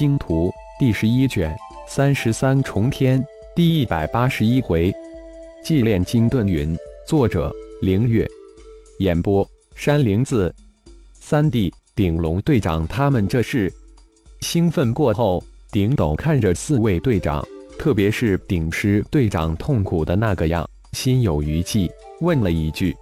星图》第十一卷三十三重天第一百八十一回，祭炼金盾云。作者：凌月。演播：山灵子。三弟，顶龙队长他们这是兴奋过后，顶斗看着四位队长，特别是顶师队长痛苦的那个样，心有余悸，问了一句：“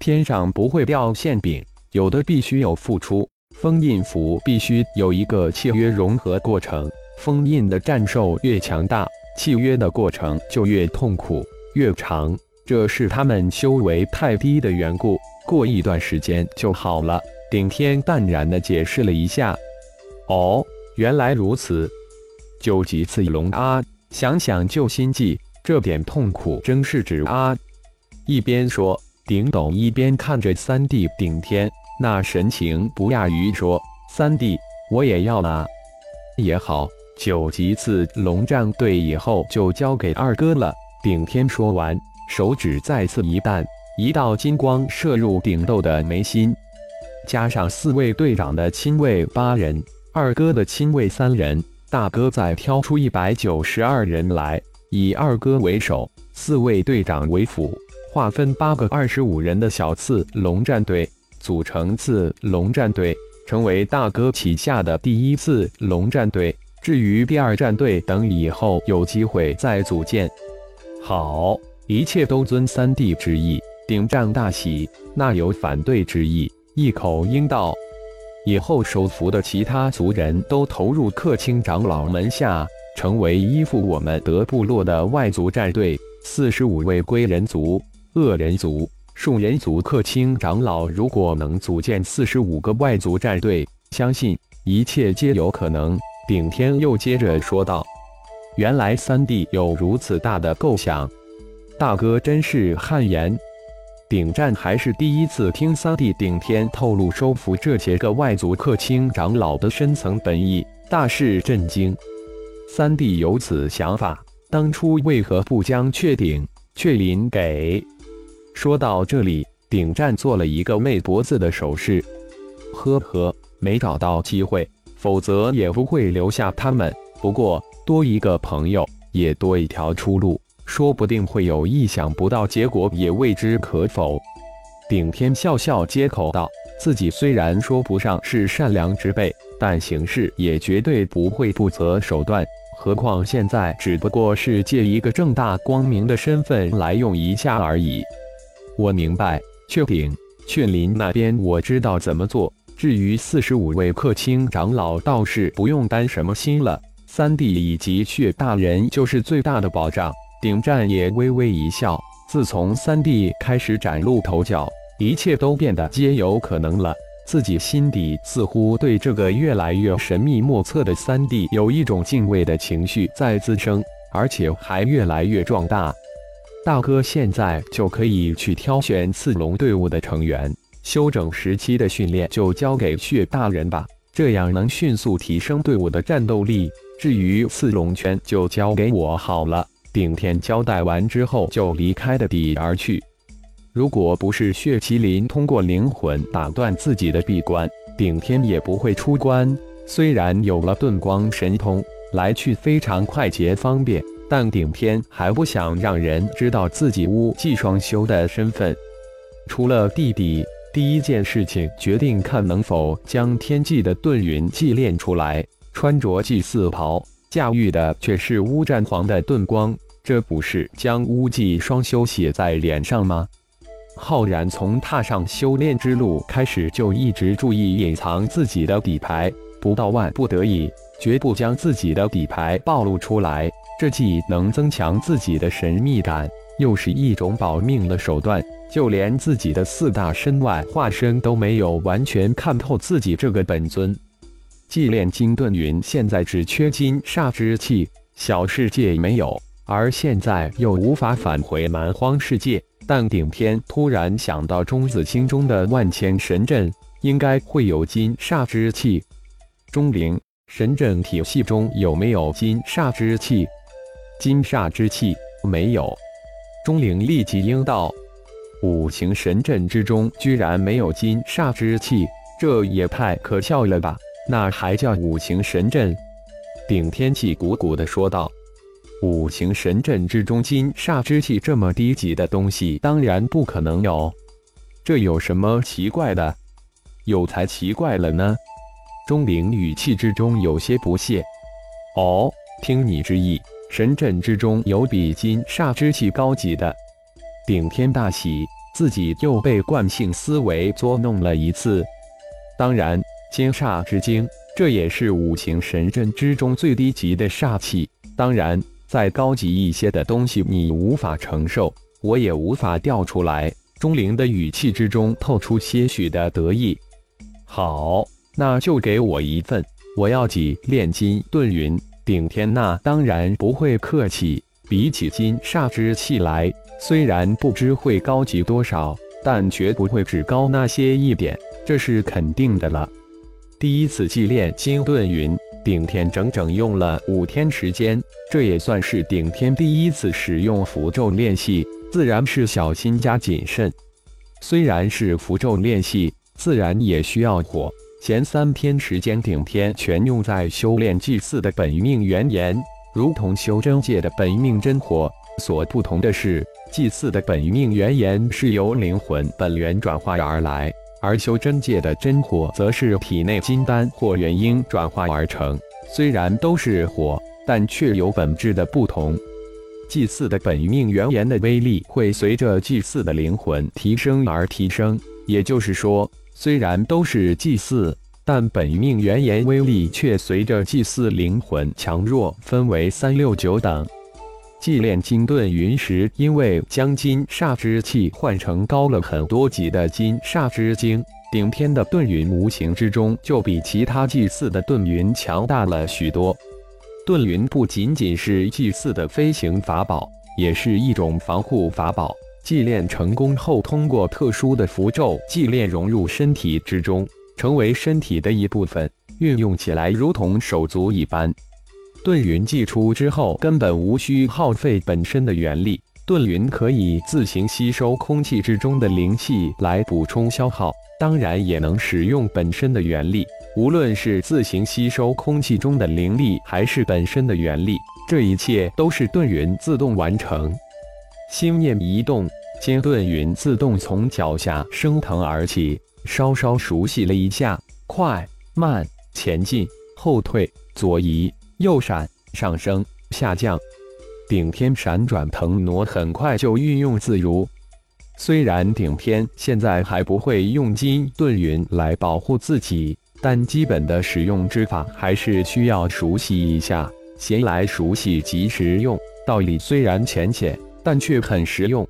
天上不会掉馅饼，有的必须有付出。”封印符必须有一个契约融合过程，封印的战兽越强大，契约的过程就越痛苦越长，这是他们修为太低的缘故。过一段时间就好了。顶天淡然的解释了一下。哦，原来如此。九级次龙啊，想想就心悸，这点痛苦真是值啊！一边说，顶斗一边看着三弟顶天。那神情不亚于说：“三弟，我也要了。”也好，九级次龙战队以后就交给二哥了。顶天说完，手指再次一弹，一道金光射入顶斗的眉心。加上四位队长的亲卫八人，二哥的亲卫三人，大哥再挑出一百九十二人来，以二哥为首，四位队长为辅，划分八个二十五人的小次龙战队。组成次龙战队，成为大哥旗下的第一次龙战队。至于第二战队等，以后有机会再组建。好，一切都遵三弟之意。顶战大喜，那有反对之意？一口应道：以后收服的其他族人都投入克卿长老门下，成为依附我们德部落的外族战队。四十五位归人族、恶人族。树人族客卿长老如果能组建四十五个外族战队，相信一切皆有可能。顶天又接着说道：“原来三弟有如此大的构想，大哥真是汗颜。”顶战还是第一次听三弟顶天透露收服这些个外族客卿长老的深层本意，大是震惊。三弟有此想法，当初为何不将雀顶、雀林给？说到这里，顶战做了一个媚脖子的手势。呵呵，没找到机会，否则也不会留下他们。不过多一个朋友，也多一条出路，说不定会有意想不到结果，也未知可否。顶天笑笑接口道：“自己虽然说不上是善良之辈，但行事也绝对不会不择手段。何况现在只不过是借一个正大光明的身份来用一下而已。”我明白，雀顶、雀林那边我知道怎么做。至于四十五位客卿长老，倒是不用担什么心了。三弟以及血大人就是最大的保障。顶战也微微一笑。自从三弟开始崭露头角，一切都变得皆有可能了。自己心底似乎对这个越来越神秘莫测的三弟有一种敬畏的情绪在滋生，而且还越来越壮大。大哥，现在就可以去挑选刺龙队伍的成员，休整时期的训练就交给血大人吧，这样能迅速提升队伍的战斗力。至于刺龙圈，就交给我好了。顶天交代完之后，就离开的地而去。如果不是血麒麟通过灵魂打断自己的闭关，顶天也不会出关。虽然有了遁光神通，来去非常快捷方便。但顶天还不想让人知道自己巫祭双修的身份。除了弟弟，第一件事情决定看能否将天际的遁云祭炼出来。穿着祭祀袍，驾驭的却是乌战皇的遁光，这不是将巫祭双修写在脸上吗？浩然从踏上修炼之路开始，就一直注意隐藏自己的底牌，不到万不得已，绝不将自己的底牌暴露出来。这既能增强自己的神秘感，又是一种保命的手段。就连自己的四大身外化身都没有完全看透自己这个本尊。祭炼金盾云现在只缺金煞之气，小世界没有，而现在又无法返回蛮荒世界。但顶天突然想到钟子清中的万千神阵，应该会有金煞之气。钟灵神阵体系中有没有金煞之气？金煞之气没有，钟灵立即应道：“五行神阵之中居然没有金煞之气，这也太可笑了吧？那还叫五行神阵？顶天气鼓鼓的说道：“五行神阵之中，金煞之气这么低级的东西，当然不可能有。这有什么奇怪的？有才奇怪了呢。”钟灵语气之中有些不屑。“哦，听你之意，神阵之中有比金煞之气高级的。”顶天大喜，自己又被惯性思维捉弄了一次。当然，金煞之精，这也是五行神阵之中最低级的煞气。当然，再高级一些的东西你无法承受，我也无法调出来。钟灵的语气之中透出些许的得意。好，那就给我一份，我要几炼金遁云。顶天那当然不会客气，比起金煞之气来。虽然不知会高级多少，但绝不会只高那些一点，这是肯定的了。第一次祭炼金盾云，顶天整整用了五天时间，这也算是顶天第一次使用符咒练习，自然是小心加谨慎。虽然是符咒练习，自然也需要火。前三天时间，顶天全用在修炼祭祀的本命元炎，如同修真界的本命真火。所不同的是。祭祀的本命元炎是由灵魂本源转化而来，而修真界的真火则是体内金丹或元婴转化而成。虽然都是火，但却有本质的不同。祭祀的本命元炎的威力会随着祭祀的灵魂提升而提升，也就是说，虽然都是祭祀，但本命元炎威力却随着祭祀灵魂强弱分为三六九等。祭炼金盾云时，因为将金煞之气换成高了很多级的金煞之精，顶天的盾云无形之中就比其他祭祀的盾云强大了许多。盾云不仅仅是祭祀的飞行法宝，也是一种防护法宝。祭炼成功后，通过特殊的符咒祭炼融入身体之中，成为身体的一部分，运用起来如同手足一般。遁云祭出之后，根本无需耗费本身的元力，遁云可以自行吸收空气之中的灵气来补充消耗，当然也能使用本身的元力。无论是自行吸收空气中的灵力，还是本身的元力，这一切都是遁云自动完成。心念一动，金盾云自动从脚下升腾而起，稍稍熟悉了一下，快慢、前进、后退、左移。右闪、上升、下降，顶天闪转腾挪，很快就运用自如。虽然顶天现在还不会用金盾云来保护自己，但基本的使用之法还是需要熟悉一下。闲来熟悉即时用，道理虽然浅显，但却很实用。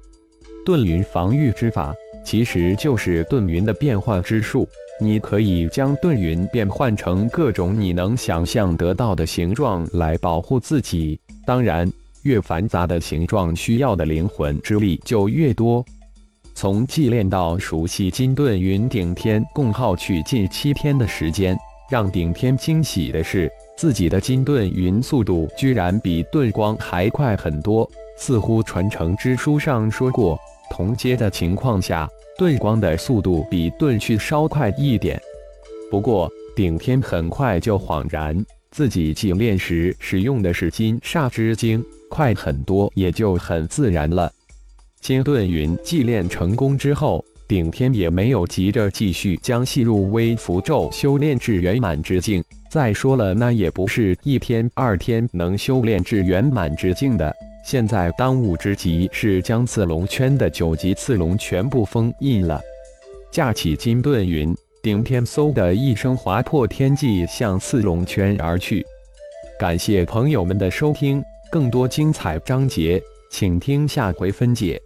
遁云防御之法，其实就是遁云的变换之术。你可以将遁云变换成各种你能想象得到的形状来保护自己。当然，越繁杂的形状需要的灵魂之力就越多。从祭炼到熟悉金遁云，顶天共耗去近七天的时间。让顶天惊喜的是，自己的金遁云速度居然比遁光还快很多。似乎传承之书上说过，同阶的情况下。遁光的速度比遁去稍快一点，不过顶天很快就恍然，自己祭炼时使用的是金煞之精，快很多，也就很自然了。金遁云祭炼成功之后，顶天也没有急着继续将细入微符咒修炼至圆满之境。再说了，那也不是一天二天能修炼至圆满之境的。现在当务之急是将次龙圈的九级次龙全部封印了。架起金盾云，顶天嗖的一声划破天际，向刺龙圈而去。感谢朋友们的收听，更多精彩章节，请听下回分解。